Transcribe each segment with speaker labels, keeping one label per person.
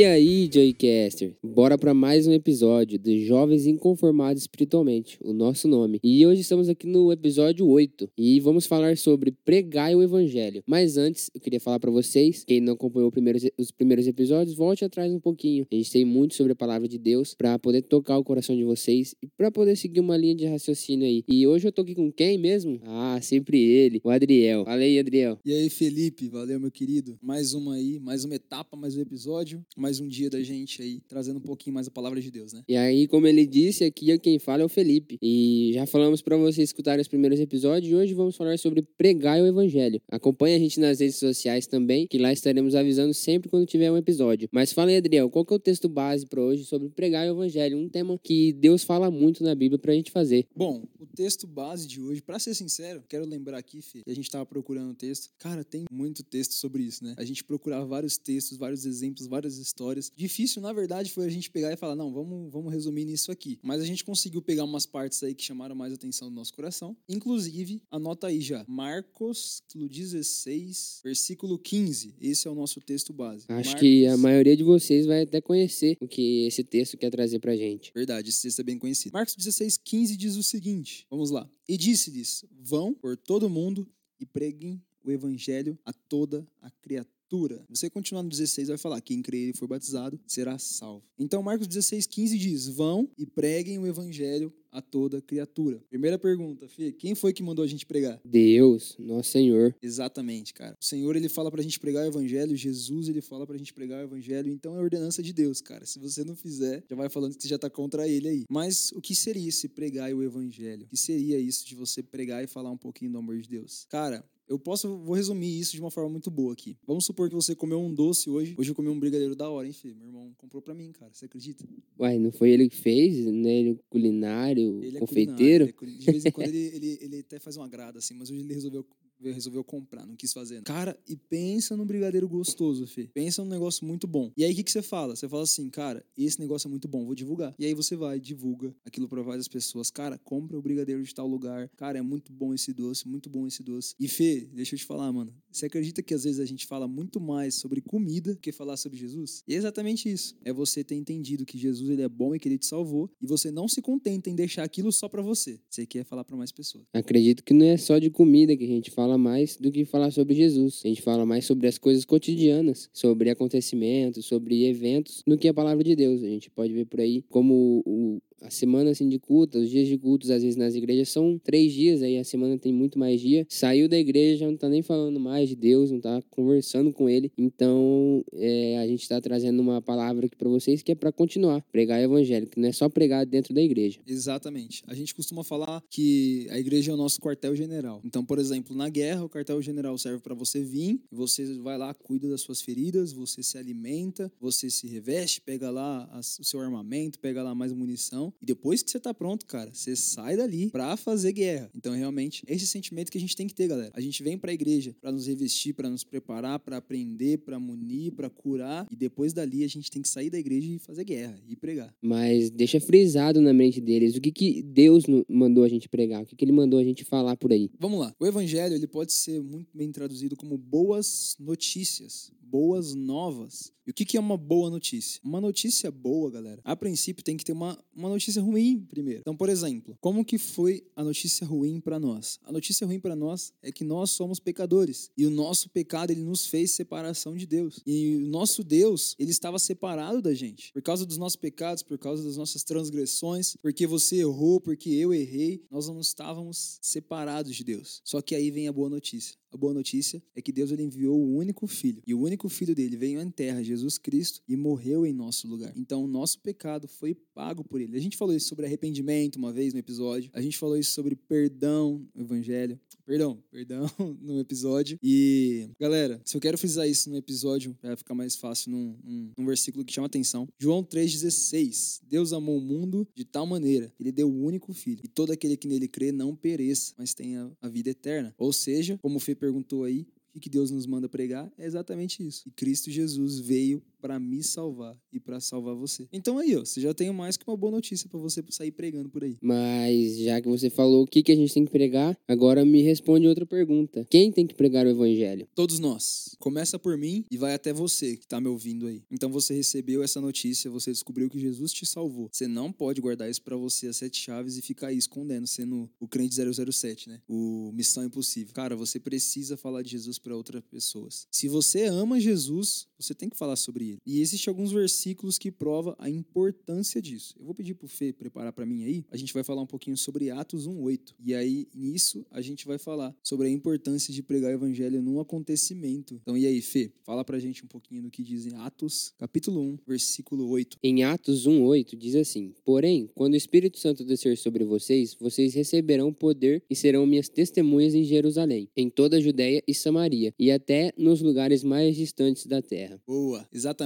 Speaker 1: E aí, Joycaster? Bora para mais um episódio de Jovens Inconformados Espiritualmente, o nosso nome. E hoje estamos aqui no episódio 8 e vamos falar sobre pregar o evangelho. Mas antes, eu queria falar para vocês, quem não acompanhou os primeiros episódios, volte atrás um pouquinho. A gente tem muito sobre a palavra de Deus para poder tocar o coração de vocês e para poder seguir uma linha de raciocínio aí. E hoje eu tô aqui com quem mesmo? Ah, sempre ele, o Adriel. Fala aí, Adriel.
Speaker 2: E aí, Felipe, valeu, meu querido. Mais uma aí, mais uma etapa, mais um episódio mais um dia da gente aí, trazendo um pouquinho mais a palavra de Deus, né?
Speaker 1: E aí, como ele disse, aqui quem fala é o Felipe. E já falamos para vocês escutarem os primeiros episódios e hoje vamos falar sobre pregar o evangelho. Acompanhe a gente nas redes sociais também, que lá estaremos avisando sempre quando tiver um episódio. Mas fala aí, Adriel, qual que é o texto base para hoje sobre pregar o evangelho? Um tema que Deus fala muito na Bíblia pra gente fazer.
Speaker 2: Bom, o texto base de hoje, para ser sincero, quero lembrar aqui, Fê, que a gente tava procurando um texto. Cara, tem muito texto sobre isso, né? A gente procurar vários textos, vários exemplos, várias histórias. Difícil, na verdade, foi a gente pegar e falar, não, vamos, vamos resumir nisso aqui. Mas a gente conseguiu pegar umas partes aí que chamaram mais atenção do nosso coração. Inclusive, anota aí já, Marcos 16, versículo 15. Esse é o nosso texto base.
Speaker 1: Acho
Speaker 2: Marcos...
Speaker 1: que a maioria de vocês vai até conhecer o que esse texto quer trazer pra gente.
Speaker 2: Verdade, esse texto é bem conhecido. Marcos 16, 15 diz o seguinte, vamos lá. E disse-lhes, vão por todo mundo e preguem o evangelho a toda a criatura criatura. Você continuar no 16, vai falar: quem crer e for batizado será salvo. Então, Marcos 16, 15 diz: Vão e preguem o evangelho a toda criatura. Primeira pergunta, Fê, quem foi que mandou a gente pregar?
Speaker 1: Deus, nosso Senhor.
Speaker 2: Exatamente, cara. O Senhor, ele fala pra gente pregar o evangelho, Jesus, ele fala pra gente pregar o evangelho, então é ordenança de Deus, cara. Se você não fizer, já vai falando que você já tá contra ele aí. Mas o que seria esse pregar o evangelho? O que seria isso de você pregar e falar um pouquinho do amor de Deus? Cara, eu posso, vou resumir isso de uma forma muito boa aqui. Vamos supor que você comeu um doce hoje. Hoje eu comi um brigadeiro da hora, hein, filho? Meu irmão comprou pra mim, cara. Você acredita?
Speaker 1: Uai, não foi ele que fez, né? Ele é culinário,
Speaker 2: Ele é
Speaker 1: confeiteiro.
Speaker 2: culinário, ele é De vez em quando ele, ele, ele até faz um agrado, assim, mas hoje ele resolveu, resolveu comprar, não quis fazer. Cara, e pensa num brigadeiro gostoso, Fê. Pensa num negócio muito bom. E aí, o que, que você fala? Você fala assim, cara, esse negócio é muito bom, vou divulgar. E aí você vai, divulga aquilo pra várias pessoas. Cara, compra o brigadeiro de tal lugar. Cara, é muito bom esse doce, muito bom esse doce. E Fê, deixa eu te falar, mano. Você acredita que às vezes a gente fala muito mais sobre comida do que falar sobre Jesus? E é exatamente isso. É você ter entendido que Jesus ele é bom e que ele te salvou. E você não se contenta em deixar aquilo só pra você. Você quer falar pra mais pessoas.
Speaker 1: Acredito que não é só de comida que a gente fala mais do que falar sobre Jesus. A gente fala mais sobre as coisas cotidianas, sobre acontecimentos, sobre eventos, do que a palavra de Deus. A gente pode ver por aí como o, a semana assim de culto, os dias de cultos, às vezes nas igrejas são três dias, aí a semana tem muito mais dia. Saiu da igreja, já não tá nem falando mais de Deus, não tá conversando com ele. Então, é, a gente tá trazendo uma palavra aqui para vocês que é para continuar, pregar o evangelho, que não é só pregar dentro da igreja.
Speaker 2: Exatamente. A gente costuma falar que a igreja é o nosso quartel-general. Então, por exemplo, na guerra, o quartel-general serve para você vir, você vai lá, cuida das suas feridas, você se alimenta, você se reveste, pega lá o seu armamento, pega lá mais munição. E depois que você tá pronto, cara, você sai dali pra fazer guerra. Então, realmente, esse sentimento que a gente tem que ter, galera. A gente vem pra igreja pra nos revestir, pra nos preparar, pra aprender, pra munir, pra curar. E depois dali, a gente tem que sair da igreja e fazer guerra e pregar.
Speaker 1: Mas deixa frisado na mente deles o que, que Deus mandou a gente pregar, o que, que ele mandou a gente falar por aí.
Speaker 2: Vamos lá. O evangelho ele pode ser muito bem traduzido como boas notícias, boas novas. E o que que é uma boa notícia? Uma notícia boa, galera, a princípio tem que ter uma, uma notícia ruim primeiro. Então, por exemplo, como que foi a notícia ruim para nós? A notícia ruim para nós é que nós somos pecadores e o nosso pecado ele nos fez separação de Deus. E o nosso Deus, ele estava separado da gente. Por causa dos nossos pecados, por causa das nossas transgressões, porque você errou, porque eu errei, nós não estávamos separados de Deus. Só que aí vem a boa notícia. A boa notícia é que Deus ele enviou o único filho. E o único filho dele veio em terra, Jesus Cristo, e morreu em nosso lugar. Então o nosso pecado foi pago por ele. A gente falou isso sobre arrependimento uma vez no episódio. A gente falou isso sobre perdão no evangelho. Perdão, perdão no episódio. E, galera, se eu quero frisar isso no episódio, vai ficar mais fácil num, num, num versículo que chama atenção. João 3,16. Deus amou o mundo de tal maneira, ele deu o único filho. E todo aquele que nele crê não pereça, mas tenha a vida eterna. Ou seja, como Fê perguntou aí, o que Deus nos manda pregar? É exatamente isso. E Cristo Jesus veio para me salvar e para salvar você. Então aí, ó, você já tem mais que uma boa notícia para você sair pregando por aí.
Speaker 1: Mas já que você falou o que, que a gente tem que pregar, agora me responde outra pergunta. Quem tem que pregar o evangelho?
Speaker 2: Todos nós. Começa por mim e vai até você que tá me ouvindo aí. Então você recebeu essa notícia, você descobriu que Jesus te salvou. Você não pode guardar isso para você as sete chaves e ficar aí escondendo, sendo o crente 007, né? O missão impossível. Cara, você precisa falar de Jesus para outras pessoas. Se você ama Jesus, você tem que falar sobre E existem alguns versículos que provam a importância disso. Eu vou pedir pro Fê preparar para mim aí. A gente vai falar um pouquinho sobre Atos 1:8. E aí nisso a gente vai falar sobre a importância de pregar o evangelho num acontecimento. Então e aí, Fê, fala pra gente um pouquinho do que diz em Atos, capítulo 1, versículo 8.
Speaker 1: Em Atos 1:8 diz assim: Porém, quando o Espírito Santo descer sobre vocês, vocês receberão poder e serão minhas testemunhas em Jerusalém, em toda a Judéia e Samaria, e até nos lugares mais distantes da terra.
Speaker 2: Boa, exatamente.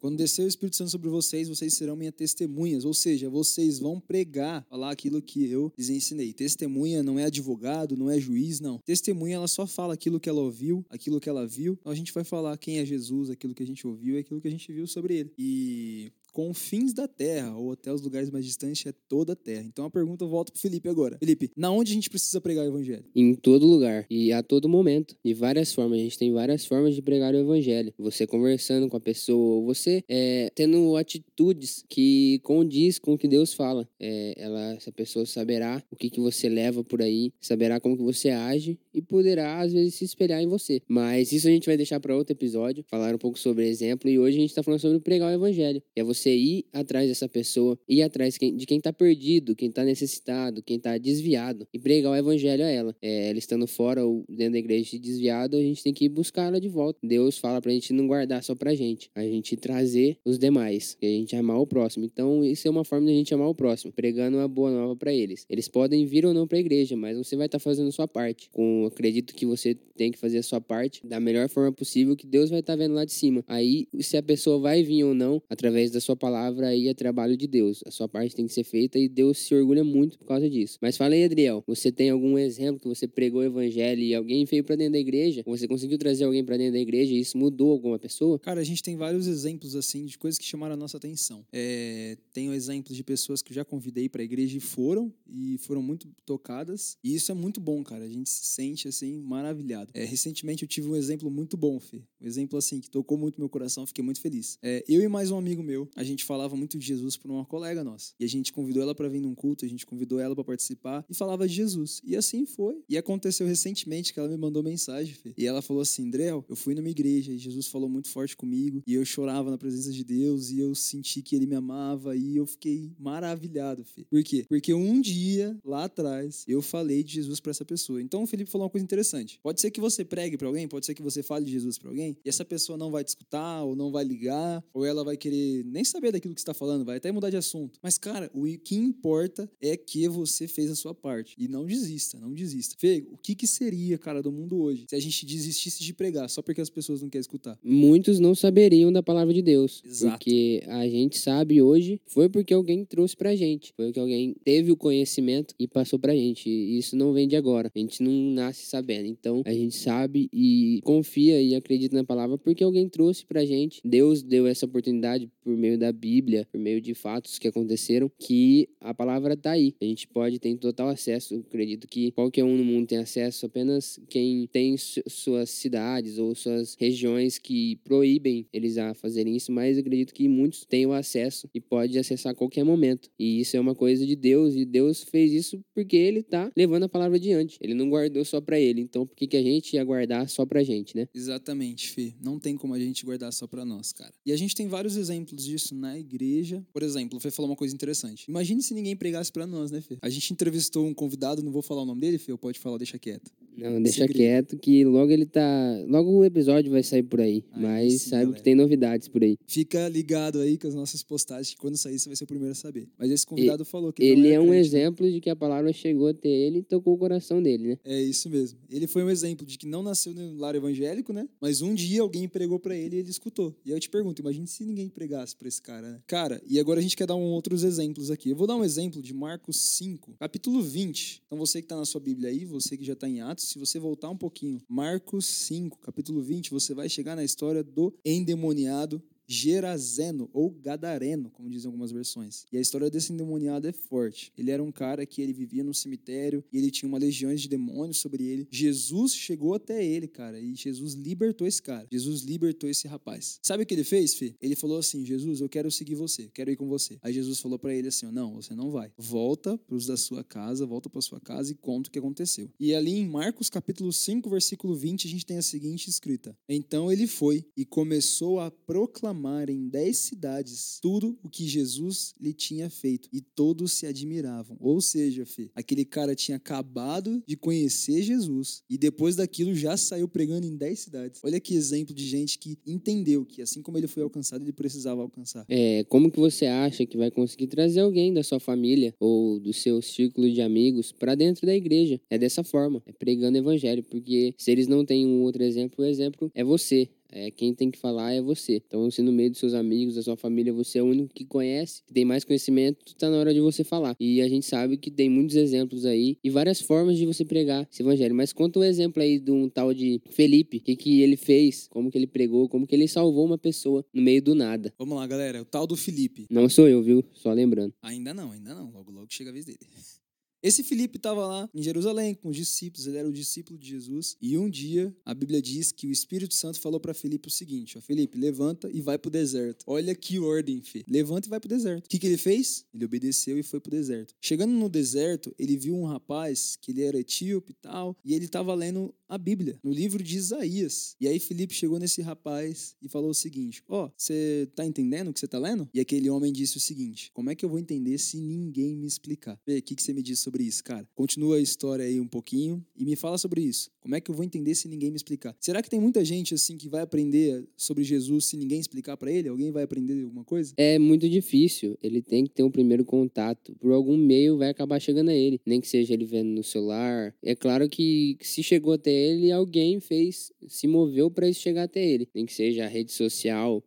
Speaker 2: Quando descer o Espírito Santo sobre vocês, vocês serão minhas testemunhas, ou seja, vocês vão pregar, falar aquilo que eu lhes ensinei. Testemunha não é advogado, não é juiz, não. Testemunha, ela só fala aquilo que ela ouviu, aquilo que ela viu. Então a gente vai falar quem é Jesus, aquilo que a gente ouviu e aquilo que a gente viu sobre ele. E confins da terra, ou até os lugares mais distantes, é toda a terra. Então a pergunta volta pro Felipe agora. Felipe, na onde a gente precisa pregar o evangelho?
Speaker 1: Em todo lugar e a todo momento, de várias formas. A gente tem várias formas de pregar o evangelho. Você conversando com a pessoa, você é, tendo atitudes que condiz com o que Deus fala. É, ela, essa pessoa saberá o que, que você leva por aí, saberá como que você age e poderá às vezes se espelhar em você. Mas isso a gente vai deixar para outro episódio, falar um pouco sobre exemplo e hoje a gente está falando sobre pregar o evangelho. É você ir atrás dessa pessoa, ir atrás de quem está perdido, quem está necessitado, quem está desviado e pregar o evangelho a ela. É, ela estando fora ou dentro da igreja desviado, a gente tem que buscar ela de volta. Deus fala pra gente não guardar só pra gente, a gente trazer os demais, a gente amar o próximo. Então, isso é uma forma de a gente amar o próximo, pregando uma boa nova para eles. Eles podem vir ou não para a igreja, mas você vai estar tá fazendo a sua parte. Com acredito que você tem que fazer a sua parte da melhor forma possível que Deus vai estar tá vendo lá de cima. Aí, se a pessoa vai vir ou não através da sua palavra, aí é trabalho de Deus. A sua parte tem que ser feita e Deus se orgulha muito por causa disso. Mas fala aí, Adriel, você tem algum exemplo que você pregou o evangelho e alguém veio para dentro da igreja? Você conseguiu trazer alguém para dentro da igreja e isso mudou alguma pessoa?
Speaker 2: Cara, a gente tem vários exemplos assim de coisas que chamaram a nossa atenção. É, tenho exemplos de pessoas que eu já convidei para a igreja e foram e foram muito tocadas. E isso é muito bom, cara. A gente se sente assim maravilhado. É, recentemente eu tive um exemplo muito bom, Fê. Um exemplo assim que tocou muito meu coração, fiquei muito feliz. É, eu e mais um amigo meu, a gente falava muito de Jesus para uma colega nossa. E a gente convidou ela para vir num culto, a gente convidou ela para participar e falava de Jesus. E assim foi. E aconteceu recentemente que ela me mandou mensagem, Fê. E ela falou assim: Andréu, eu fui numa igreja e Jesus falou muito forte comigo. E eu chorava na presença de Deus e eu senti que ele me amava. E eu fiquei maravilhado, Fê. Por quê? Porque um dia, lá atrás, eu falei de Jesus para essa pessoa. Então o Felipe falou uma coisa interessante. Pode ser que você pregue para alguém, pode ser que você fale de Jesus para alguém, e essa pessoa não vai te escutar, ou não vai ligar, ou ela vai querer nem saber daquilo que está falando, vai até mudar de assunto. Mas, cara, o que importa é que você fez a sua parte. E não desista, não desista. Fê, o que, que seria, cara, do mundo hoje se a gente desistisse de pregar só porque as pessoas não querem escutar?
Speaker 1: Muitos não saberiam da palavra de Deus.
Speaker 2: Exato.
Speaker 1: Porque a gente sabe hoje foi porque alguém trouxe pra gente. Foi porque alguém teve o conhecimento e passou pra gente. E isso não vem de agora. A gente não nasce sabendo. Então a gente sabe e confia e acredita na palavra porque alguém trouxe pra gente. Deus deu essa oportunidade por meio da Bíblia, por meio de fatos que aconteceram, que a palavra tá aí. A gente pode ter total acesso. Eu acredito que qualquer um no mundo tem acesso, apenas quem tem su- suas cidades ou suas regiões que proíbem eles a fazerem isso, mas eu acredito que muitos têm o acesso e pode acessar a qualquer momento. E isso é uma coisa de Deus, e Deus fez isso porque ele tá levando a palavra adiante. Ele não guardou só pra ele, então por que, que a gente ia guardar só pra gente, né?
Speaker 2: Exatamente, Fê. Não tem como a gente guardar só pra nós, cara. E a gente tem vários exemplos disso na igreja. Por exemplo, o Fê falou uma coisa interessante. Imagine se ninguém pregasse pra nós, né, Fê? A gente entrevistou um convidado, não vou falar o nome dele, Fê, ou pode falar, deixa quieto.
Speaker 1: Não, deixa
Speaker 2: Segredo.
Speaker 1: quieto que logo ele tá. Logo o episódio vai sair por aí.
Speaker 2: Aí
Speaker 1: mas
Speaker 2: sim,
Speaker 1: saiba
Speaker 2: galera.
Speaker 1: que tem novidades por aí.
Speaker 2: Fica ligado aí com as nossas postagens, que quando sair você vai ser o primeiro a saber. Mas esse convidado falou que
Speaker 1: Ele é um
Speaker 2: crente, né?
Speaker 1: exemplo de que a palavra chegou até ele e tocou o coração dele, né?
Speaker 2: É isso mesmo. Ele foi um exemplo de que não nasceu no lar evangélico, né? Mas um dia alguém pregou pra ele e ele escutou. E aí eu te pergunto, imagine se ninguém pregasse pra esse cara, né? Cara, e agora a gente quer dar um outros exemplos aqui. Eu vou dar um exemplo de Marcos 5, capítulo 20. Então você que tá na sua Bíblia aí, você que já tá em Atos, se você voltar um pouquinho, Marcos 5, capítulo 20, você vai chegar na história do endemoniado Gerazeno ou Gadareno, como dizem algumas versões. E a história desse endemoniado é forte. Ele era um cara que ele vivia no cemitério e ele tinha uma legião de demônios sobre ele. Jesus chegou até ele, cara, e Jesus libertou esse cara. Jesus libertou esse rapaz. Sabe o que ele fez, Fê? Ele falou assim: Jesus, eu quero seguir você, quero ir com você. Aí Jesus falou para ele assim: Não, você não vai. Volta para os da sua casa, volta para sua casa e conta o que aconteceu. E ali em Marcos capítulo 5, versículo 20, a gente tem a seguinte escrita: Então ele foi e começou a proclamar em dez cidades tudo o que Jesus lhe tinha feito, e todos se admiravam. Ou seja, Fê, aquele cara tinha acabado de conhecer Jesus e depois daquilo já saiu pregando em dez cidades. Olha que exemplo de gente que entendeu que assim como ele foi alcançado, ele precisava alcançar.
Speaker 1: É, como que você acha que vai conseguir trazer alguém da sua família ou do seu círculo de amigos para dentro da igreja? É dessa forma, é pregando evangelho, porque se eles não têm um outro exemplo, o exemplo é você. É, quem tem que falar é você. Então, se no meio dos seus amigos, da sua família, você é o único que conhece, que tem mais conhecimento, está na hora de você falar. E a gente sabe que tem muitos exemplos aí e várias formas de você pregar esse evangelho. Mas conta um exemplo aí de um tal de Felipe, o que, que ele fez, como que ele pregou, como que ele salvou uma pessoa no meio do nada.
Speaker 2: Vamos lá, galera. O tal do Felipe.
Speaker 1: Não sou eu, viu? Só lembrando.
Speaker 2: Ainda não, ainda não. Logo, logo chega a vez dele. Esse Felipe estava lá em Jerusalém com os discípulos, ele era o discípulo de Jesus. E um dia, a Bíblia diz que o Espírito Santo falou para Felipe o seguinte: ó, Felipe, levanta e vai para o deserto. Olha que ordem, Fê. Levanta e vai para o deserto. O que, que ele fez? Ele obedeceu e foi para o deserto. Chegando no deserto, ele viu um rapaz que ele era etíope e tal, e ele estava lendo a Bíblia, no livro de Isaías. E aí Felipe chegou nesse rapaz e falou o seguinte: Ó, oh, você tá entendendo o que você tá lendo? E aquele homem disse o seguinte: Como é que eu vou entender se ninguém me explicar? Fê, o que, que você me diz sobre isso, cara? Continua a história aí um pouquinho e me fala sobre isso. Como é que eu vou entender se ninguém me explicar? Será que tem muita gente assim que vai aprender sobre Jesus se ninguém explicar para ele? Alguém vai aprender alguma coisa?
Speaker 1: É muito difícil. Ele tem que ter um primeiro contato. Por algum meio vai acabar chegando a ele. Nem que seja ele vendo no celular. É claro que se chegou até ele, alguém fez, se moveu para isso chegar até ele. Nem que seja a rede social,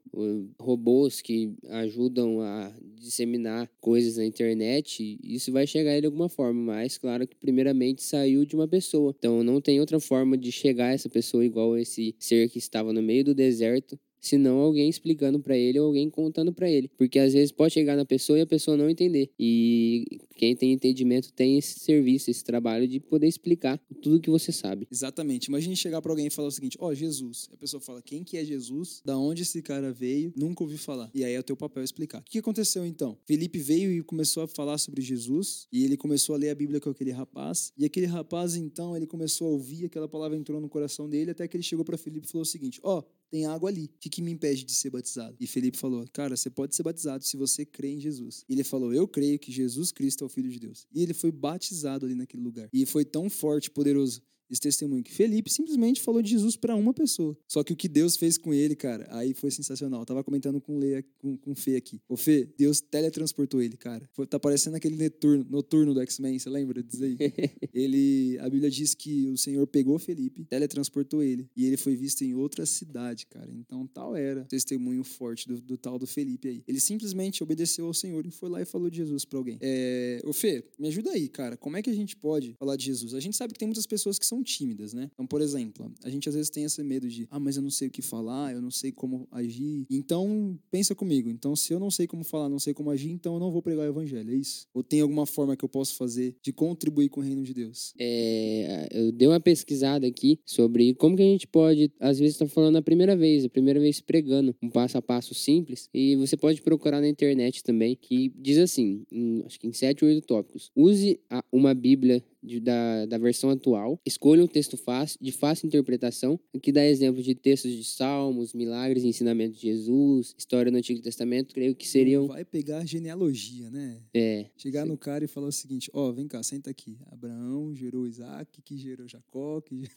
Speaker 1: robôs que ajudam a disseminar coisas na internet, isso vai chegar a ele de alguma forma, mas claro que primeiramente saiu de uma pessoa. Então não tem outra forma de chegar a essa pessoa igual esse ser que estava no meio do deserto senão alguém explicando para ele ou alguém contando para ele, porque às vezes pode chegar na pessoa e a pessoa não entender. E quem tem entendimento tem esse serviço, esse trabalho de poder explicar tudo que você sabe.
Speaker 2: Exatamente. Imagine chegar para alguém e falar o seguinte: "Ó, oh, Jesus". A pessoa fala: "Quem que é Jesus? Da onde esse cara veio? Nunca ouvi falar". E aí é o teu papel explicar. O que aconteceu então? Felipe veio e começou a falar sobre Jesus, e ele começou a ler a Bíblia com aquele rapaz, e aquele rapaz então, ele começou a ouvir, aquela palavra entrou no coração dele, até que ele chegou para Felipe e falou o seguinte: "Ó, oh, tem água ali. O que, que, me impede de ser batizado? E Felipe falou: Cara, você pode ser batizado se você crê em Jesus. E ele falou: Eu creio que Jesus Cristo é o Filho de Deus. E ele foi batizado ali naquele lugar. E foi tão forte, poderoso esse testemunho que Felipe simplesmente falou de Jesus para uma pessoa. Só que o que Deus fez com ele, cara, aí foi sensacional. Eu tava comentando com o com, com o Fê aqui. O Fê, Deus teletransportou ele, cara. Foi, tá parecendo aquele noturno, noturno do X-Men, você lembra disso aí? ele, a Bíblia diz que o Senhor pegou Felipe, teletransportou ele, e ele foi visto em outra cidade, cara. Então tal era o testemunho forte do, do tal do Felipe aí. Ele simplesmente obedeceu ao Senhor e foi lá e falou de Jesus para alguém. É, o Fê, me ajuda aí, cara. Como é que a gente pode falar de Jesus? A gente sabe que tem muitas pessoas que são tímidas, né? Então, por exemplo, a gente às vezes tem esse medo de, ah, mas eu não sei o que falar, eu não sei como agir. Então, pensa comigo. Então, se eu não sei como falar, não sei como agir, então eu não vou pregar o evangelho, é isso? Ou tem alguma forma que eu posso fazer de contribuir com o reino de Deus?
Speaker 1: É, eu dei uma pesquisada aqui sobre como que a gente pode, às vezes, estar tá falando a primeira vez, a primeira vez pregando, um passo a passo simples, e você pode procurar na internet também, que diz assim, em, acho que em sete ou oito tópicos. Use a, uma Bíblia de, da, da versão atual. Escolha um texto fácil, de fácil interpretação, que dá exemplo de textos de salmos, milagres, ensinamentos de Jesus, história no Antigo Testamento, creio que seriam...
Speaker 2: Vai pegar genealogia, né?
Speaker 1: É.
Speaker 2: Chegar no cara e falar o seguinte, ó, oh, vem cá, senta aqui. Abraão gerou Isaac, que gerou Jacó, que...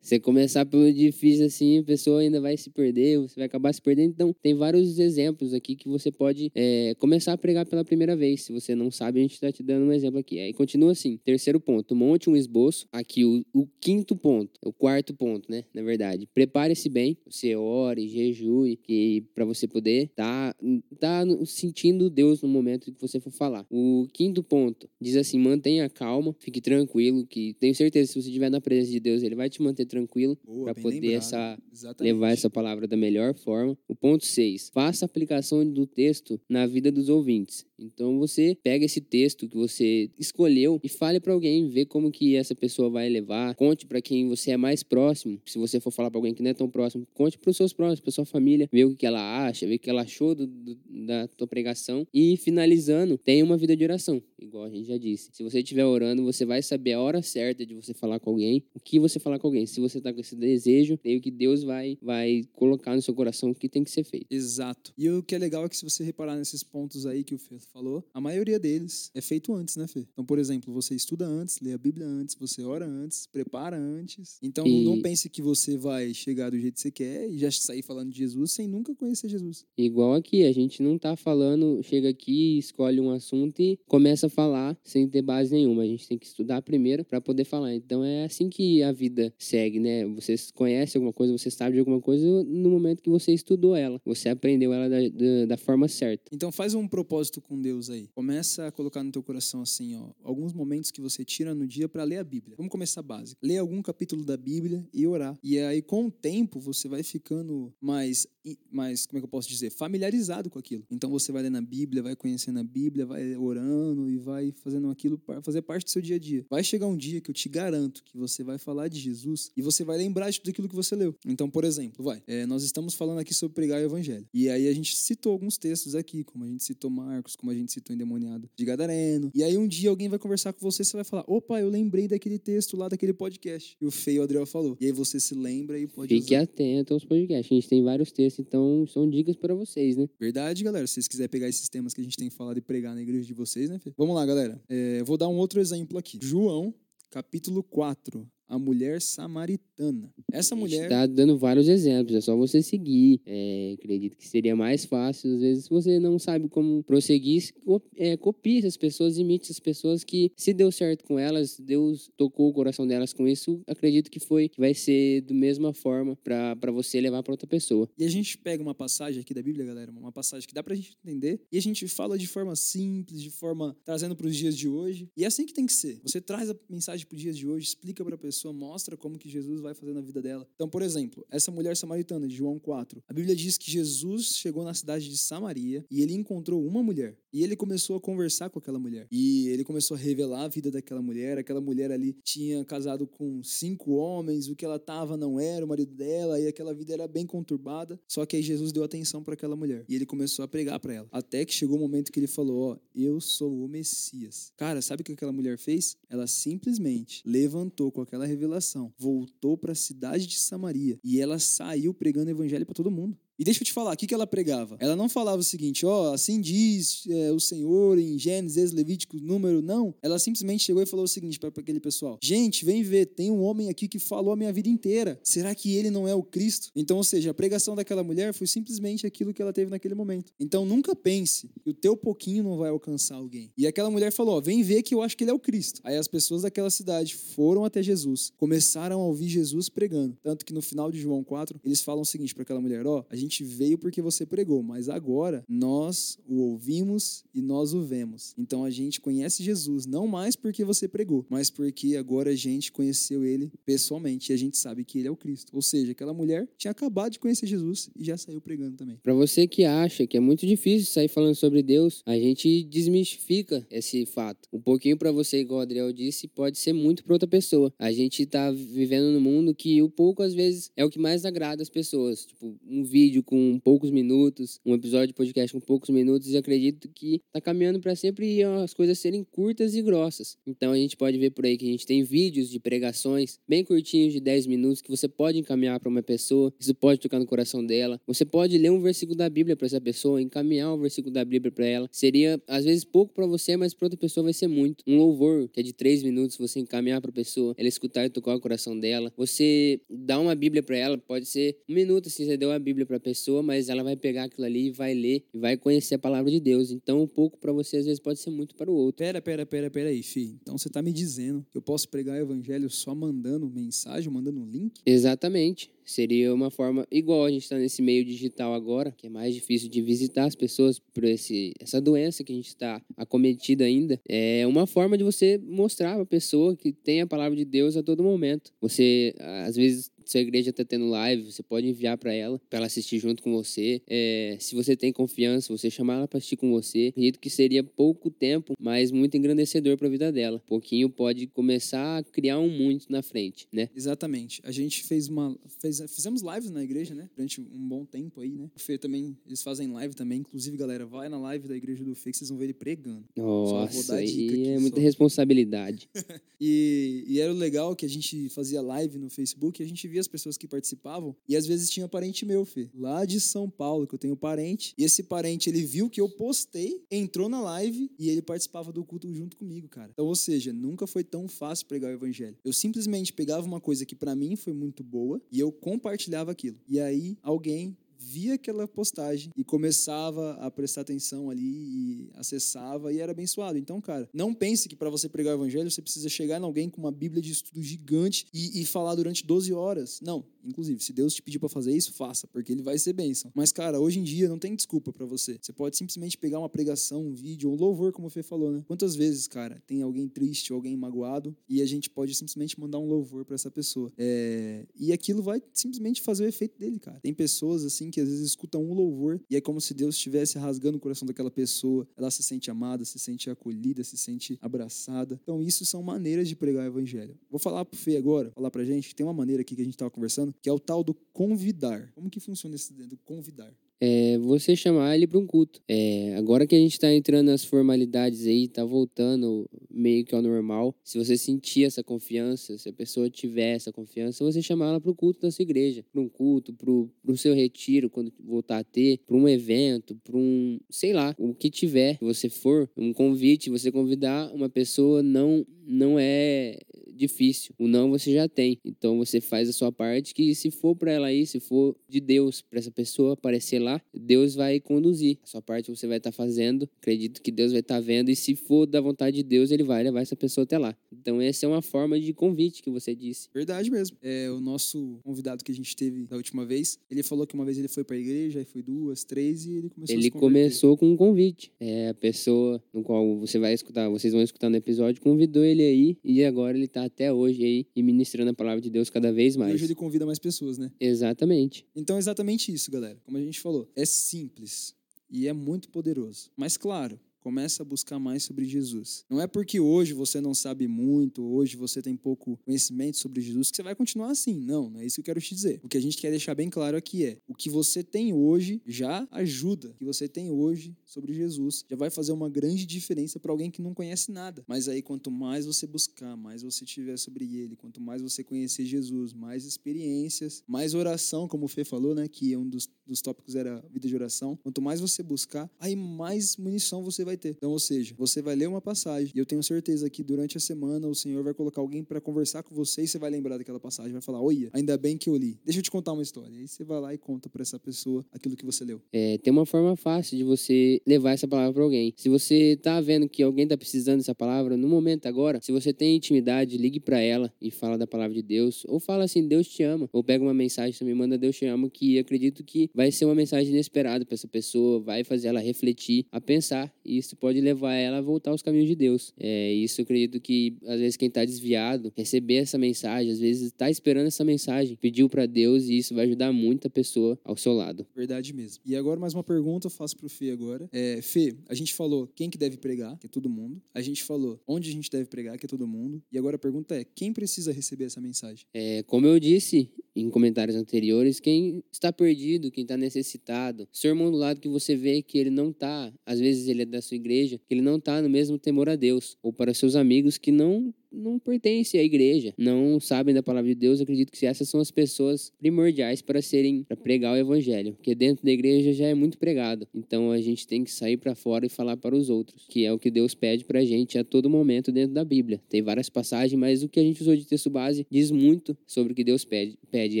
Speaker 1: Você começar pelo difícil assim, a pessoa ainda vai se perder, você vai acabar se perdendo. Então, tem vários exemplos aqui que você pode é, começar a pregar pela primeira vez. Se você não sabe, a gente está te dando um exemplo aqui. Aí continua assim: terceiro ponto, monte um esboço. Aqui, o, o quinto ponto, o quarto ponto, né? Na verdade, prepare-se bem, você ore, jejue, que para você poder tá, tá sentindo Deus no momento que você for falar. O quinto ponto diz assim: mantenha calma, fique tranquilo, que tenho certeza se você estiver na presença de Deus, ele vai te manter tranquilo
Speaker 2: Boa,
Speaker 1: para poder
Speaker 2: lembrado.
Speaker 1: essa
Speaker 2: Exatamente.
Speaker 1: levar essa palavra da melhor forma. O ponto 6. Faça a aplicação do texto na vida dos ouvintes. Então você pega esse texto que você escolheu e fale para alguém, vê como que essa pessoa vai levar. Conte para quem você é mais próximo. Se você for falar para alguém que não é tão próximo, conte para os seus próximos, para sua família, vê o que ela acha, vê o que ela achou do- do- da tua pregação e finalizando, tenha uma vida de oração, igual a gente já disse. Se você estiver orando, você vai saber a hora certa de você falar com alguém, o que você falar com alguém. Se você tá com esse desejo, creio que Deus vai vai colocar no seu coração o que tem que ser feito.
Speaker 2: Exato. E o que é legal é que se você reparar nesses pontos aí que o Fê falou, a maioria deles é feito antes, né, Fê? Então, por exemplo, você estuda antes, lê a Bíblia antes, você ora antes, prepara antes. Então,
Speaker 1: E-
Speaker 2: não pense que você vai chegar do jeito que você quer e já sair falando de Jesus sem nunca conhecer Jesus.
Speaker 1: Igual aqui, a gente não tá falando, chega aqui, escolhe um assunto e começa a falar sem ter base nenhuma. A gente tem que estudar primeiro para poder falar. Então é assim que a vida segue, né? Você conhece alguma coisa, você sabe de alguma coisa no momento que você estudou ela. Você aprendeu ela da, da, da forma certa.
Speaker 2: Então faz um propósito com Deus aí. Começa a colocar no teu coração assim, ó, alguns momentos que você tira no dia para ler a Bíblia. Vamos começar básico. Ler algum capítulo da Bíblia e orar. E aí com o tempo você vai ficando mais mais, como é que eu posso dizer, familiarizado com aquilo. Então você vai lendo a Bíblia, vai conhecendo a Bíblia, vai orando e vai fazendo aquilo para fazer parte do seu dia a dia. Vai chegar um dia que eu te garanto que você vai falar de Jesus e você vai lembrar de tudo aquilo que você leu. Então, por exemplo, vai, é, nós estamos falando aqui sobre pregar o evangelho. E aí a gente citou alguns textos aqui, como a gente citou Marcos, como a gente citou endemoniado de Gadareno. E aí um dia alguém vai conversar com você, você vai falar: "Opa, eu lembrei daquele texto lá daquele podcast". E o feio Adriel falou. E aí você se lembra e pode
Speaker 1: Fique
Speaker 2: usar.
Speaker 1: atento aos podcasts. A gente tem vários textos, então são dicas para vocês, né?
Speaker 2: Verdade, galera. Se vocês quiserem pegar esses temas que a gente tem falado e pregar na igreja de vocês, né, Fê? Vamos lá, galera. É, vou dar um outro exemplo aqui. João, capítulo 4. A mulher samaritana. Essa
Speaker 1: A gente
Speaker 2: mulher.
Speaker 1: tá dando vários exemplos, é só você seguir. É, acredito que seria mais fácil. Às vezes, se você não sabe como prosseguir, é, copie essas pessoas, imite essas pessoas que, se deu certo com elas, Deus tocou o coração delas com isso, acredito que foi, que vai ser da mesma forma para você levar para outra pessoa.
Speaker 2: E a gente pega uma passagem aqui da Bíblia, galera, uma passagem que dá pra gente entender, e a gente fala de forma simples, de forma trazendo para os dias de hoje. E é assim que tem que ser. Você traz a mensagem para os dias de hoje, explica para a pessoa, mostra como que Jesus vai fazer na vida dela. Então, por exemplo, essa mulher samaritana de João 4. A Bíblia diz que Jesus chegou na cidade de Samaria e ele encontrou uma mulher. E ele começou a conversar com aquela mulher. E ele começou a revelar a vida daquela mulher. Aquela mulher ali tinha casado com cinco homens, o que ela tava não era o marido dela, e aquela vida era bem conturbada. Só que aí Jesus deu atenção para aquela mulher. E ele começou a pregar para ela. Até que chegou o momento que ele falou: Ó, eu sou o Messias. Cara, sabe o que aquela mulher fez? Ela simplesmente levantou com aquela revelação, voltou para a cidade de Samaria e ela saiu pregando o evangelho para todo mundo. E deixa eu te falar, o que, ela pregava? Ela não falava o seguinte, ó, assim diz é, o Senhor em Gênesis, Levítico, número, não. Ela simplesmente chegou e falou o seguinte para aquele pessoal: Gente, vem ver, tem um homem aqui que falou a minha vida inteira. Será que ele não é o Cristo? Então, ou seja, a pregação daquela mulher foi simplesmente aquilo que ela teve naquele momento. Então, nunca pense que o teu pouquinho não vai alcançar alguém. E aquela mulher falou: ó, Vem ver que eu acho que ele é o Cristo. Aí as pessoas daquela cidade foram até Jesus, começaram a ouvir Jesus pregando. Tanto que no final de João 4, eles falam o seguinte para aquela mulher: Ó, a gente veio porque você pregou, mas agora nós o ouvimos e nós o vemos. Então a gente conhece Jesus, não mais porque você pregou, mas porque agora a gente conheceu ele pessoalmente e a gente sabe que ele é o Cristo. Ou seja, aquela mulher tinha acabado de conhecer Jesus e já saiu pregando também.
Speaker 1: Para você que acha que é muito difícil sair falando sobre Deus, a gente desmistifica esse fato. Um pouquinho para você, igual o Adriel disse, pode ser muito para outra pessoa. A gente tá vivendo num mundo que o pouco às vezes é o que mais agrada as pessoas. Tipo, um vídeo com poucos minutos, um episódio de podcast com poucos minutos, e acredito que tá caminhando para sempre as coisas serem curtas e grossas. Então a gente pode ver por aí que a gente tem vídeos de pregações bem curtinhos de 10 minutos que você pode encaminhar para uma pessoa, isso pode tocar no coração dela. Você pode ler um versículo da Bíblia para essa pessoa, encaminhar um versículo da Bíblia para ela. Seria às vezes pouco para você, mas para outra pessoa vai ser muito. Um louvor que é de 3 minutos, você encaminhar para pessoa, ela escutar e tocar o coração dela. Você dá uma Bíblia para ela, pode ser um minuto assim, você deu a Bíblia para pessoa, mas ela vai pegar aquilo ali, vai ler e vai conhecer a palavra de Deus. Então, um pouco para você às vezes pode ser muito para o outro.
Speaker 2: Pera, pera, pera, pera aí, fi. Então você tá me dizendo que eu posso pregar o evangelho só mandando mensagem, mandando um link?
Speaker 1: Exatamente. Seria uma forma, igual a gente está nesse meio digital agora, que é mais difícil de visitar as pessoas por esse, essa doença que a gente está acometida ainda. É uma forma de você mostrar para a pessoa que tem a palavra de Deus a todo momento. Você, às vezes, se a igreja está tendo live, você pode enviar para ela, para ela assistir junto com você. É, se você tem confiança, você chamar ela para assistir com você. Acredito que seria pouco tempo, mas muito engrandecedor para a vida dela. pouquinho pode começar a criar um muito na frente, né?
Speaker 2: Exatamente. A gente fez uma. Fez, fizemos lives na igreja, né? Durante um bom tempo aí, né? O Fê também, eles fazem live também. Inclusive, galera, vai na live da igreja do Fê que vocês vão ver ele pregando.
Speaker 1: Nossa, aí é muita só. responsabilidade.
Speaker 2: e, e era legal que a gente fazia live no Facebook e a gente via via as pessoas que participavam e às vezes tinha parente meu, Fê, lá de São Paulo, que eu tenho parente. E esse parente, ele viu que eu postei, entrou na live e ele participava do culto junto comigo, cara. Então, ou seja, nunca foi tão fácil pregar o evangelho. Eu simplesmente pegava uma coisa que para mim foi muito boa e eu compartilhava aquilo. E aí alguém via aquela postagem e começava a prestar atenção ali e acessava e era abençoado. Então, cara, não pense que para você pregar o evangelho você precisa chegar em alguém com uma Bíblia de estudo gigante e, e falar durante 12 horas. Não. Inclusive, se Deus te pedir para fazer isso, faça, porque ele vai ser bênção. Mas, cara, hoje em dia não tem desculpa para você. Você pode simplesmente pegar uma pregação, um vídeo, um louvor, como o Fê falou, né? Quantas vezes, cara, tem alguém triste, alguém magoado e a gente pode simplesmente mandar um louvor para essa pessoa. É... E aquilo vai simplesmente fazer o efeito dele, cara. Tem pessoas assim que às vezes escutam um louvor e é como se Deus estivesse rasgando o coração daquela pessoa. Ela se sente amada, se sente acolhida, se sente abraçada. Então, isso são maneiras de pregar o evangelho. Vou falar pro Fê agora, falar pra gente, tem uma maneira aqui que a gente tava conversando, que é o tal do convidar. Como que funciona esse do convidar?
Speaker 1: É você chamar ele para um culto. É, agora que a gente está entrando nas formalidades aí, tá voltando meio que ao normal, se você sentir essa confiança, se a pessoa tiver essa confiança, você chamar ela para o culto da sua igreja, para um culto, para o seu retiro, quando voltar a ter, para um evento, para um, sei lá, o que tiver, que você for, um convite, você convidar uma pessoa não não é difícil. O não você já tem. Então você faz a sua parte que se for para ela ir, se for de Deus para essa pessoa aparecer lá, Deus vai conduzir. A sua parte você vai estar tá fazendo. Acredito que Deus vai estar tá vendo e se for da vontade de Deus, ele vai levar essa pessoa até lá. Então essa é uma forma de convite que você disse.
Speaker 2: Verdade mesmo. É o nosso convidado que a gente teve da última vez, ele falou que uma vez ele foi para a igreja, aí foi duas, três e ele começou
Speaker 1: Ele começou com um convite. É a pessoa no qual você vai escutar, vocês vão escutar no episódio, convidou ele aí e agora ele está até hoje aí e ministrando a palavra de Deus cada vez mais.
Speaker 2: E hoje ele convida mais pessoas, né?
Speaker 1: Exatamente.
Speaker 2: Então, exatamente isso, galera. Como a gente falou, é simples e é muito poderoso. Mas, claro, Começa a buscar mais sobre Jesus. Não é porque hoje você não sabe muito, hoje você tem pouco conhecimento sobre Jesus, que você vai continuar assim. Não, não é isso que eu quero te dizer. O que a gente quer deixar bem claro aqui é: o que você tem hoje já ajuda. O que você tem hoje sobre Jesus já vai fazer uma grande diferença para alguém que não conhece nada. Mas aí, quanto mais você buscar, mais você tiver sobre ele, quanto mais você conhecer Jesus, mais experiências, mais oração, como o Fê falou, né? Que um dos, dos tópicos era vida de oração. Quanto mais você buscar, aí mais munição você vai vai ter. Então, ou seja, você vai ler uma passagem e eu tenho certeza que durante a semana o Senhor vai colocar alguém para conversar com você e você vai lembrar daquela passagem, vai falar: "Olha, ainda bem que eu li. Deixa eu te contar uma história". E aí você vai lá e conta para essa pessoa aquilo que você leu.
Speaker 1: É, tem uma forma fácil de você levar essa palavra para alguém. Se você tá vendo que alguém tá precisando dessa palavra no momento agora, se você tem intimidade, ligue para ela e fala da palavra de Deus ou fala assim: "Deus te ama". Ou pega uma mensagem também manda Deus te ama que acredito que vai ser uma mensagem inesperada para essa pessoa, vai fazer ela refletir, a pensar e isso pode levar ela a voltar aos caminhos de Deus. É, isso eu acredito que, às vezes, quem está desviado, receber essa mensagem, às vezes está esperando essa mensagem, pediu para Deus e isso vai ajudar muito a pessoa ao seu lado.
Speaker 2: Verdade mesmo. E agora, mais uma pergunta eu faço pro Fê agora. É, Fê, a gente falou quem que deve pregar, que é todo mundo. A gente falou onde a gente deve pregar, que é todo mundo. E agora a pergunta é, quem precisa receber essa mensagem?
Speaker 1: É, como eu disse em comentários anteriores, quem está perdido, quem está necessitado, seu irmão do lado que você vê que ele não está, às vezes ele é da sua igreja, que ele não está no mesmo temor a Deus, ou para seus amigos que não não pertencem à igreja, não sabem da palavra de Deus, acredito que essas são as pessoas primordiais para serem para pregar o evangelho, porque dentro da igreja já é muito pregado. Então a gente tem que sair para fora e falar para os outros, que é o que Deus pede para a gente a todo momento dentro da Bíblia. Tem várias passagens, mas o que a gente usou de texto base diz muito sobre o que Deus pede, pede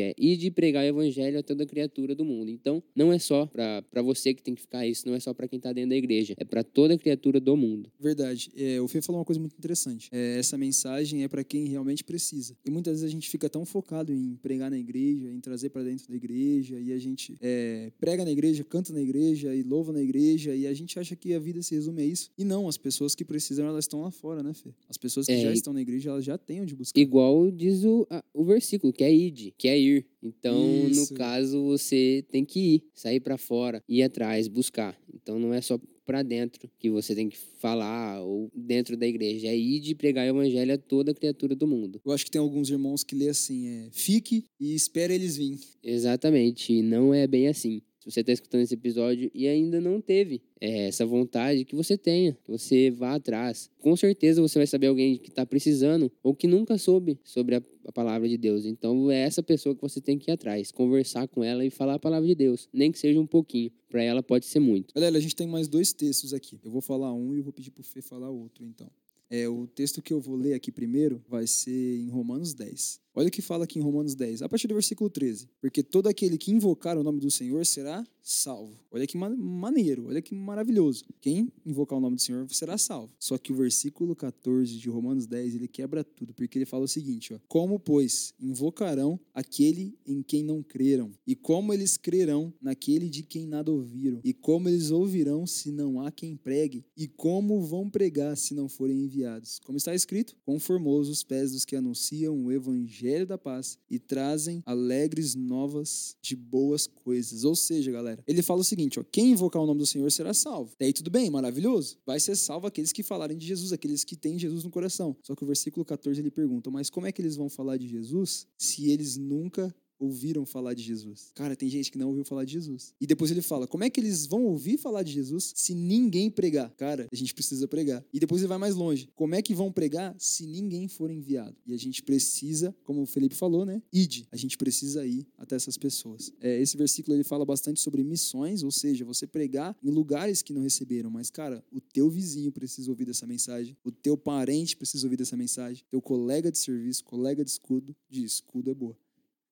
Speaker 1: é ir de pregar o evangelho a toda criatura do mundo. Então não é só para você que tem que ficar isso, não é só para quem está dentro da igreja, é para toda criatura do mundo.
Speaker 2: Verdade. É, o Fê falou uma coisa muito interessante. É, essa mensagem mensagem é para quem realmente precisa. E muitas vezes a gente fica tão focado em pregar na igreja, em trazer para dentro da igreja, e a gente é, prega na igreja, canta na igreja e louva na igreja, e a gente acha que a vida se resume a isso. E não, as pessoas que precisam, elas estão lá fora, né, Fê? As pessoas que
Speaker 1: É,
Speaker 2: já estão na igreja, elas já têm onde buscar.
Speaker 1: Igual diz o, a- o versículo, que é id, que é ir. Então,
Speaker 2: Isso.
Speaker 1: no caso, você tem que ir, sair pra fora, ir atrás, buscar. Então, não é só pra dentro que você tem que falar ou dentro da igreja, é ir de pregar o evangelho a toda criatura do mundo.
Speaker 2: Eu acho que tem alguns irmãos que lê assim, é, fique e espere eles virem.
Speaker 1: Exatamente, e não é bem assim. Se você está escutando esse episódio e ainda não teve é, essa vontade, que você tenha, que você vá atrás. Com certeza você vai saber alguém que está precisando ou que nunca soube sobre a, a palavra de Deus. Então é essa pessoa que você tem que ir atrás, conversar com ela e falar a palavra de Deus, nem que seja um pouquinho. Para ela pode ser muito.
Speaker 2: Galera, a gente tem mais dois textos aqui. Eu vou falar um e eu vou pedir pro Fê falar outro, então. É, o texto que eu vou ler aqui primeiro vai ser em Romanos 10. Olha o que fala aqui em Romanos 10, a partir do versículo 13. Porque todo aquele que invocar o nome do Senhor será salvo. Olha que ma- maneiro, olha que maravilhoso. Quem invocar o nome do Senhor será salvo. Só que o versículo 14 de Romanos 10, ele quebra tudo, porque ele fala o seguinte, ó. Como, pois, invocarão aquele em quem não creram? E como eles crerão naquele de quem nada ouviram? E como eles ouvirão se não há quem pregue? E como vão pregar se não forem enviados? Como está escrito, conformosos os pés dos que anunciam o evangelho da paz e trazem alegres novas de boas coisas. Ou seja, galera, ele fala o seguinte, ó, quem invocar o nome do Senhor será salvo. Daí tudo bem, maravilhoso. Vai ser salvo aqueles que falarem de Jesus, aqueles que têm Jesus no coração. Só que o versículo 14 ele pergunta, mas como é que eles vão falar de Jesus se eles nunca ouviram falar de Jesus. Cara, tem gente que não ouviu falar de Jesus. E depois ele fala: como é que eles vão ouvir falar de Jesus se ninguém pregar? Cara, a gente precisa pregar. E depois ele vai mais longe: como é que vão pregar se ninguém for enviado? E a gente precisa, como o Felipe falou, né? Ide. A gente precisa ir até essas pessoas. É, esse versículo ele fala bastante sobre missões, ou seja, você pregar em lugares que não receberam. Mas, cara, o teu vizinho precisa ouvir dessa mensagem, o teu parente precisa ouvir dessa mensagem, teu colega de serviço, colega de escudo, de escudo é boa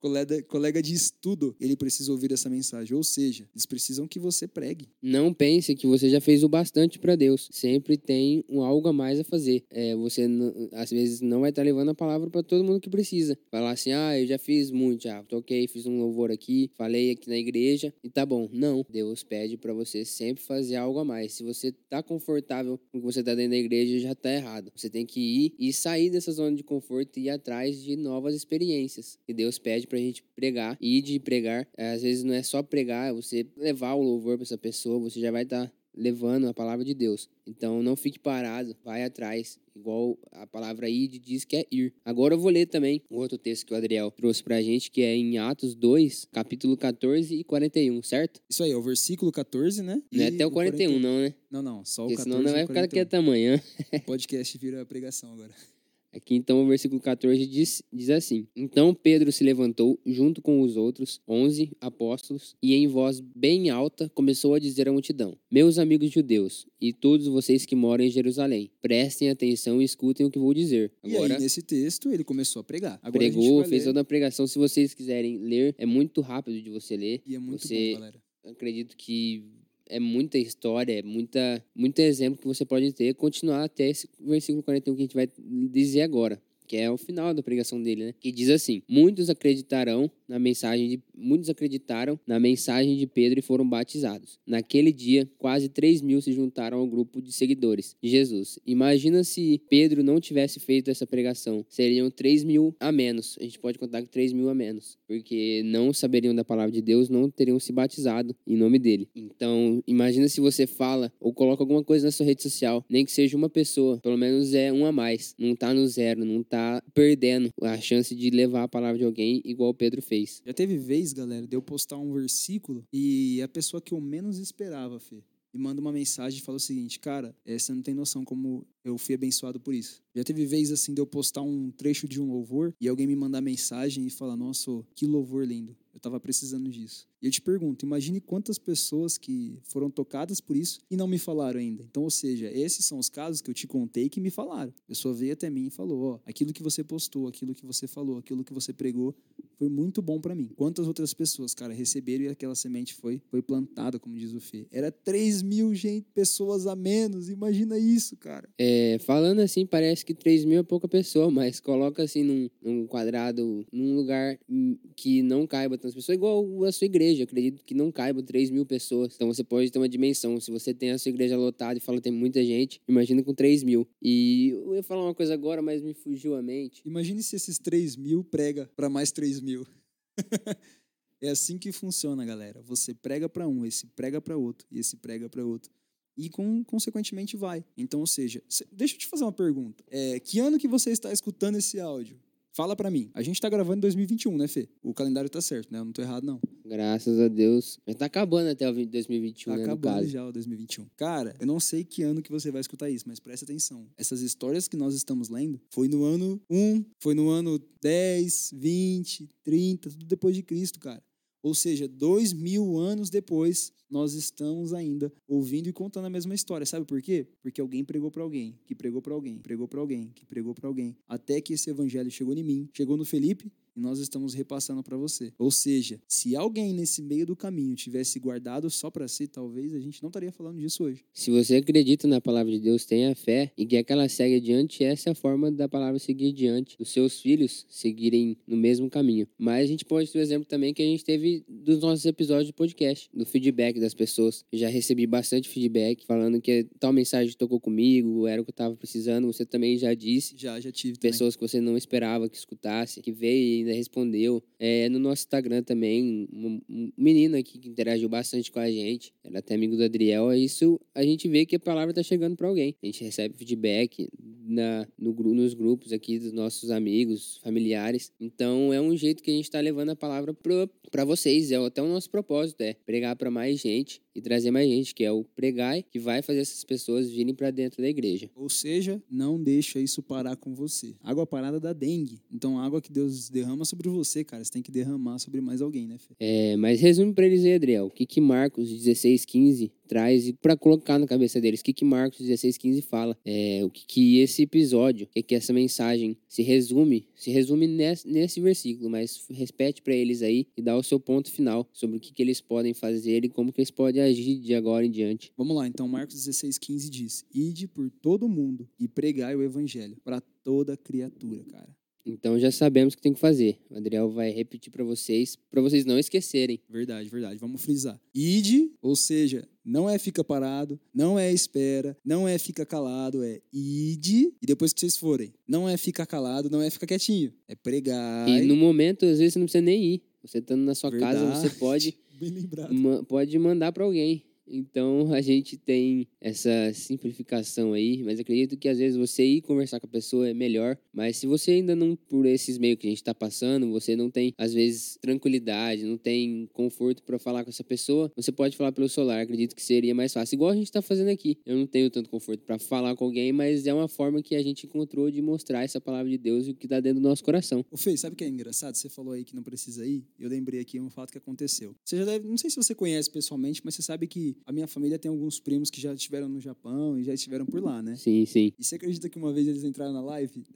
Speaker 2: colega, colega de estudo, ele precisa ouvir essa mensagem. Ou seja, eles precisam que você pregue.
Speaker 1: Não pense que você já fez o bastante para Deus. Sempre tem um algo a mais a fazer. É, você às vezes não vai estar levando a palavra para todo mundo que precisa. Falar assim, ah, eu já fiz muito, já toquei, fiz um louvor aqui, falei aqui na igreja e tá bom. Não, Deus pede para você sempre fazer algo a mais. Se você tá confortável com o que você tá dentro da igreja, já tá errado. Você tem que ir e sair dessa zona de conforto e ir atrás de novas experiências. E Deus pede pra gente pregar e de pregar. é, Às vezes não é só pregar, é você levar o louvor pra essa pessoa, você já vai estar levando a palavra de Deus. Então não fique parado, vai atrás. Igual a palavra id diz que é ir. Agora eu vou ler também um outro texto que o Adriel trouxe pra gente, que é em Atos 2, capítulo 14 e 41, certo?
Speaker 2: Isso aí, é o versículo 14, né?
Speaker 1: Não é até o 41, não, né?
Speaker 2: Não, não, só o
Speaker 1: Porque
Speaker 2: 14
Speaker 1: senão não vai ficar
Speaker 2: 41.
Speaker 1: quieto amanhã.
Speaker 2: O podcast vira pregação agora.
Speaker 1: Aqui então o versículo 14 diz, diz assim: Então Pedro se levantou junto com os outros onze apóstolos e em voz bem alta começou a dizer à multidão: Meus amigos judeus e todos vocês que moram em Jerusalém, prestem atenção e escutem o que vou dizer.
Speaker 2: E
Speaker 1: Agora
Speaker 2: aí, nesse texto, ele começou a pregar. Agora
Speaker 1: pregou, fez toda a pregação. Se vocês quiserem ler, é muito rápido de você ler.
Speaker 2: E é muito
Speaker 1: você-
Speaker 2: bom, galera.
Speaker 1: acredito que é muita história, é muita, muito exemplo que você pode ter, continuar até esse versículo 41 que a gente vai dizer agora, que é o final da pregação dele, né? Que diz assim: Muitos acreditarão na mensagem de muitos acreditaram na mensagem de Pedro e foram batizados. Naquele dia, quase 3 mil se juntaram ao grupo de seguidores de Jesus. Imagina se Pedro não tivesse feito essa pregação. Seriam 3 mil a menos. A gente pode contar que 3 mil a menos. Porque não saberiam da palavra de Deus, não teriam se batizado em nome dele. Então, imagina se você fala ou coloca alguma coisa na sua rede social, nem que seja uma pessoa, pelo menos é um a mais. Não tá no zero, não tá perdendo a chance de levar a palavra de alguém igual Pedro fez.
Speaker 2: Já teve vez, galera, de eu postar um versículo e a pessoa que eu menos esperava, Fê, me manda uma mensagem e fala o seguinte, cara, eh, você não tem noção como eu fui abençoado por isso. Já teve vez, assim, de eu postar um trecho de um louvor e alguém me mandar mensagem e falar, nossa, que louvor lindo. Eu tava precisando disso. E eu te pergunto, imagine quantas pessoas que foram tocadas por isso e não me falaram ainda. Então, ou seja, esses são os casos que eu te contei que me falaram. A pessoa veio até mim e falou: ó, aquilo que você postou, aquilo que você falou, aquilo que você pregou foi muito bom para mim. Quantas outras pessoas, cara, receberam e aquela semente foi, foi plantada, como diz o Fê. Era 3 mil gente, pessoas a menos. Imagina isso, cara.
Speaker 1: É, falando assim, parece que 3 mil é pouca pessoa, mas coloca assim num, num quadrado, num lugar que não caiba tantas pessoas, igual a sua igreja. Acredito que não caiba 3 mil pessoas. Então você pode ter uma dimensão. Se você tem a sua igreja lotada e fala tem muita gente, imagina com 3 mil. E eu ia falar uma coisa agora, mas me fugiu a mente.
Speaker 2: Imagine se esses 3 mil prega para mais 3 mil. é assim que funciona, galera. Você prega para um, esse prega para outro, e esse prega para outro. E, com, consequentemente, vai. Então, ou seja, deixa eu te fazer uma pergunta. É, que ano que você está escutando esse áudio? Fala para mim. A gente tá gravando em 2021, né, Fê? O calendário tá certo, né? Eu não tô errado, não.
Speaker 1: Graças a Deus. Mas tá acabando até o 2021,
Speaker 2: tá
Speaker 1: né,
Speaker 2: acabando já o 2021. Cara, eu não sei que ano que você vai escutar isso, mas presta atenção. Essas histórias que nós estamos lendo foi no ano 1, foi no ano 10, 20, 30, tudo depois de Cristo, cara. Ou seja, dois mil anos depois, nós estamos ainda ouvindo e contando a mesma história. Sabe por quê? Porque alguém pregou para alguém, que pregou para alguém, pregou para alguém, que pregou para alguém, até que esse evangelho chegou em mim, chegou no Felipe e nós estamos repassando para você. Ou seja, se alguém nesse meio do caminho tivesse guardado só para si, talvez a gente não estaria falando disso hoje.
Speaker 1: Se você acredita na palavra de Deus, tenha fé e quer que ela segue adiante, essa é a forma da palavra seguir adiante, os seus filhos seguirem no mesmo caminho. Mas a gente pode ter o um exemplo também que a gente teve dos nossos episódios de podcast, do feedback das pessoas. Eu já recebi bastante feedback falando que tal mensagem tocou comigo, era o que eu estava precisando. Você também já disse.
Speaker 2: Já, já tive.
Speaker 1: Pessoas
Speaker 2: também.
Speaker 1: que você não esperava que escutasse, que veio e ainda respondeu. É, no nosso Instagram também, um, menino aqui que interagiu bastante com a gente, era até amigo do Adriel. Isso a gente vê que a palavra está chegando para alguém. A gente recebe feedback na, no, nos grupos aqui dos nossos amigos, familiares. Então é um jeito que a gente está levando a palavra para vocês. É até o nosso propósito, é pregar para mais gente e trazer mais gente, que é o pregai, que vai fazer essas pessoas virem para dentro da igreja.
Speaker 2: Ou seja, não deixa isso parar com você. Água parada da dengue. Então, a água que Deus derrama sobre você, cara, você tem que derramar sobre mais alguém, né, Fê?
Speaker 1: É, mas resume para eles aí, Adriel, o que que Marcos 16, 15 traz para colocar na cabeça deles, o que que Marcos 16, 15 fala, é, o que que esse episódio, o que que essa mensagem se resume, se resume nesse, nesse versículo, mas repete para eles aí e dá o seu ponto final sobre o que que eles podem fazer e como que eles podem agir de agora em diante.
Speaker 2: Vamos lá, então Marcos 16, 15 diz: Ide por todo mundo e pregai o evangelho para toda criatura, cara.
Speaker 1: Então já sabemos o que tem que fazer. O Adriel vai repetir para vocês, para vocês não esquecerem.
Speaker 2: Verdade, verdade. Vamos frisar. Ide, ou seja, não é fica parado, não é espera, não é fica calado, é ide e depois que vocês forem. Não é ficar calado, não é ficar quietinho, é pregar.
Speaker 1: E no momento, às vezes, você não precisa nem ir. Você estando na sua verdade. casa, você pode, pode mandar para alguém. Então a gente tem essa simplificação aí, mas acredito que às vezes você ir conversar com a pessoa é melhor. Mas se você ainda não, por esses meios que a gente está passando, você não tem às vezes tranquilidade, não tem conforto para falar com essa pessoa, você pode falar pelo celular. Acredito que seria mais fácil, igual a gente está fazendo aqui. Eu não tenho tanto conforto para falar com alguém, mas é uma forma que a gente encontrou de mostrar essa palavra de Deus e o que está dentro do nosso coração.
Speaker 2: O Fê, sabe o que é engraçado? Você falou aí que não precisa ir. Eu lembrei aqui um fato que aconteceu. Você já deve, não sei se você conhece pessoalmente, mas você sabe que a minha família tem alguns primos que já estiveram no Japão e já estiveram por lá, né?
Speaker 1: Sim, sim.
Speaker 2: E você acredita que uma vez eles entraram na live?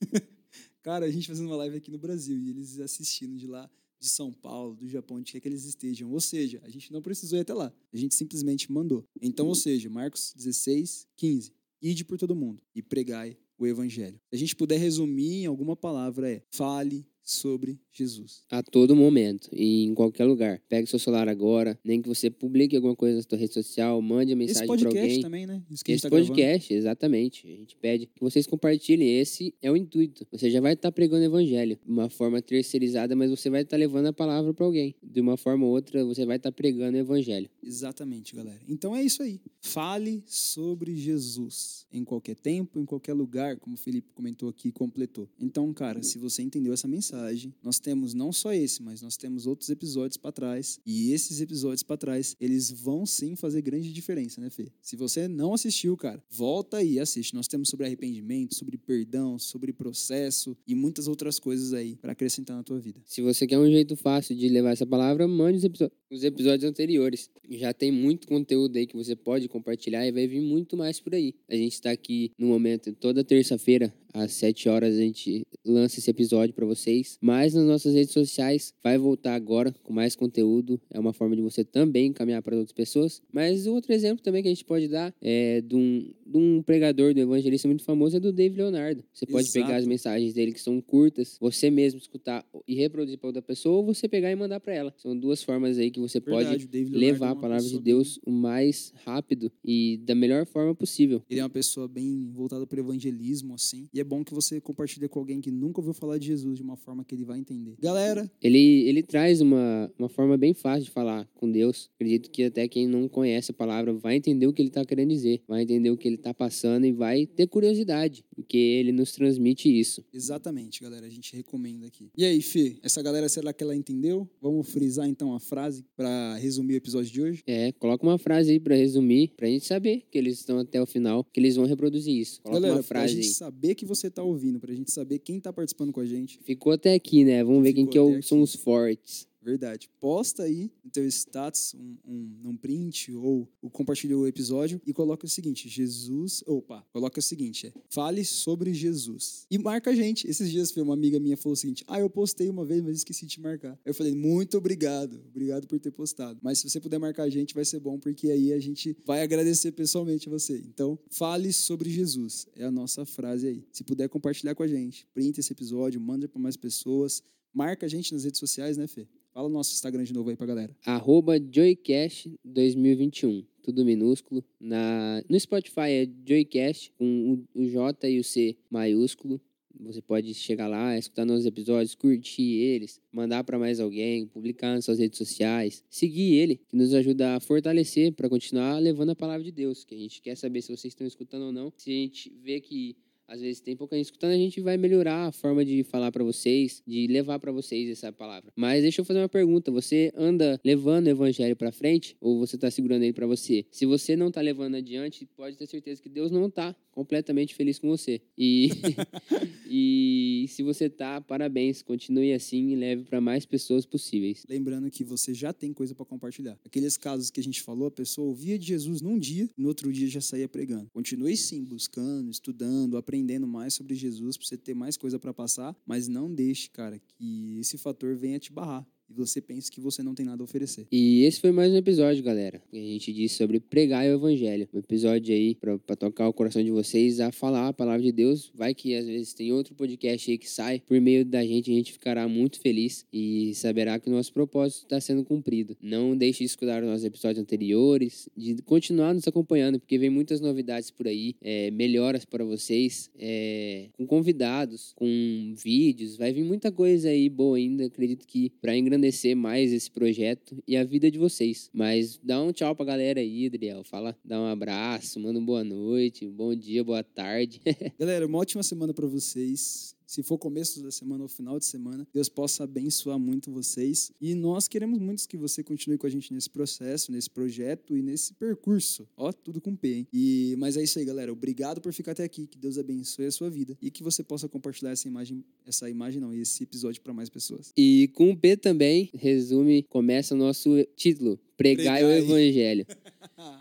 Speaker 2: Cara, a gente fazendo uma live aqui no Brasil e eles assistindo de lá, de São Paulo, do Japão, onde quer que eles estejam. Ou seja, a gente não precisou ir até lá. A gente simplesmente mandou. Então, ou seja, Marcos 16, 15. Ide por todo mundo e pregai o evangelho. Se a gente puder resumir em alguma palavra é: fale sobre Jesus.
Speaker 1: A todo momento e em qualquer lugar. Pegue seu celular agora, nem que você publique alguma coisa na sua rede social, mande a mensagem para alguém. Esse podcast
Speaker 2: também, né?
Speaker 1: Isso Esse tá podcast, gravando. exatamente. A gente pede que vocês compartilhem. Esse é o intuito. Você já vai estar tá pregando o evangelho de uma forma terceirizada, mas você vai estar tá levando a palavra para alguém. De uma forma ou outra, você vai estar tá pregando o evangelho.
Speaker 2: Exatamente, galera. Então é isso aí. Fale sobre Jesus em qualquer tempo, em qualquer lugar, como o Felipe comentou aqui e completou. Então, cara, se você entendeu essa mensagem, mensagem, nós temos não só esse, mas nós temos outros episódios para trás. E esses episódios para trás, eles vão sim fazer grande diferença, né, Fê? Se você não assistiu, cara, volta e assiste. Nós temos sobre arrependimento, sobre perdão, sobre processo e muitas outras coisas aí para acrescentar na tua vida.
Speaker 1: Se você quer um jeito fácil de levar essa palavra, mande os, os episódios anteriores. Já tem muito conteúdo aí que você pode compartilhar e vai vir muito mais por aí. A gente está aqui no momento, toda terça-feira, às 7 horas, a gente lança esse episódio para vocês. Mas nas nossas redes sociais, vai voltar agora com mais conteúdo. É uma forma de você também encaminhar para outras pessoas. Mas o outro exemplo também que a gente pode dar é de um, de um pregador, do evangelista muito famoso, é do Dave Leonardo. Você pode
Speaker 2: Exato.
Speaker 1: pegar as mensagens dele que são curtas, você mesmo escutar e reproduzir para outra pessoa, ou você pegar e mandar para ela. São duas formas aí que você
Speaker 2: Verdade,
Speaker 1: pode levar
Speaker 2: é
Speaker 1: a palavra de Deus o mais rápido e da melhor forma possível.
Speaker 2: Ele é uma pessoa bem voltada para o evangelismo, assim. E é bom que você compartilhe com alguém que nunca ouviu falar de Jesus de uma forma que ele vai entender. Galera,
Speaker 1: Ele, ele traz uma, uma forma bem fácil de falar com Deus. Acredito que até quem não conhece a palavra vai entender o que ele está querendo dizer, vai entender o que ele está passando e vai ter curiosidade, porque ele nos transmite isso.
Speaker 2: exatamente, galera. A gente recomenda aqui. E aí, Fê, essa galera, será que ela entendeu? Vamos frisar então a frase para resumir o episódio de hoje?
Speaker 1: É, coloca uma frase aí para resumir, pra gente saber que eles estão até o final, que eles vão reproduzir isso. Coloca
Speaker 2: galera,
Speaker 1: uma frase
Speaker 2: pra gente
Speaker 1: aí.
Speaker 2: saber que você tá ouvindo, pra gente saber quem tá participando com a gente.
Speaker 1: Ficou até aqui, né? Vamos ver quem
Speaker 2: Ficou
Speaker 1: que é o- são os fortes.
Speaker 2: Verdade. Posta aí no teu status um, um, um print ou, ou compartilha o episódio e coloca o seguinte: Jesus. Opa, coloca o seguinte: é, fale sobre Jesus. E marca a gente. Esses dias uma amiga minha falou o seguinte: Ah, eu postei uma vez, mas esqueci de te marcar. Eu falei, muito obrigado. Obrigado por ter postado. Mas se você puder marcar a gente, vai ser bom, porque aí a gente vai agradecer pessoalmente a você. Então, fale sobre Jesus. É a nossa frase aí. Se puder compartilhar com a gente, print esse episódio, manda para mais pessoas. Marca a gente nas redes sociais, né, Fê? Fala o nosso Instagram de novo aí pra galera.
Speaker 1: Arroba Joycast 2021. Tudo minúsculo. Na, no Spotify é Joycast, com o J e o C maiúsculo. Você pode chegar lá, escutar nossos episódios, curtir eles, mandar para mais alguém, publicar nas suas redes sociais, seguir ele, que nos ajuda a fortalecer para continuar levando a palavra de Deus. Que a gente quer saber se vocês estão escutando ou não. Se a gente vê que às vezes tem pouca gente escutando, a gente vai melhorar a forma de falar para vocês, de levar para vocês essa palavra. Mas deixa eu fazer uma pergunta: você anda levando o evangelho para frente ou você está segurando ele para você? Se você não está levando adiante, pode ter certeza que Deus não está completamente feliz com você. E e se você tá, parabéns, continue assim e leve para mais pessoas possíveis.
Speaker 2: Lembrando que você já tem coisa pra compartilhar. Aqueles casos que a gente falou, a pessoa ouvia de Jesus num dia, no outro dia já saía pregando. Continue sim, buscando, estudando, aprendendo mais sobre Jesus pra você ter mais coisa pra passar, mas não deixe, cara, que esse fator venha te barrar e você pense que você não tem nada a oferecer.
Speaker 1: E esse foi mais um episódio, galera. A gente disse sobre pregar o evangelho. Um episódio aí pra tocar o coração de vocês a falar a palavra de Deus. Vai que às vezes tem outro podcast aí que sai por meio da gente, a gente ficará muito feliz e saberá que o nosso propósito está sendo cumprido. Não deixe de escutar os nossos episódios anteriores, de continuar nos acompanhando, porque vem muitas novidades por aí, é, melhoras para vocês, é, com convidados, com vídeos, vai vir muita coisa aí boa ainda. Acredito que para engrandecer mais esse projeto e a vida de vocês. Mas dá um tchau pra galera aí, Adriel. Fala, dá um abraço, manda um boa noite, bom dia, boa tarde.
Speaker 2: Galera, uma ótima semana pra vocês. Se for começo da semana ou final de semana, Deus possa abençoar muito vocês. E nós queremos muito que você continue com a gente nesse processo, nesse projeto e nesse percurso. Ó, tudo com P, hein? E, mas é isso aí, galera. Obrigado por ficar até aqui. Que Deus abençoe a sua vida e que você possa compartilhar essa imagem, essa imagem não, esse episódio para mais pessoas.
Speaker 1: E com o P também, resume, começa o nosso título: Pregai o. Evangelho.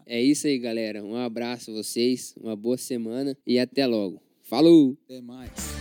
Speaker 1: É isso aí, galera. Um abraço a vocês, uma boa semana e até logo. Falou!
Speaker 2: Até mais.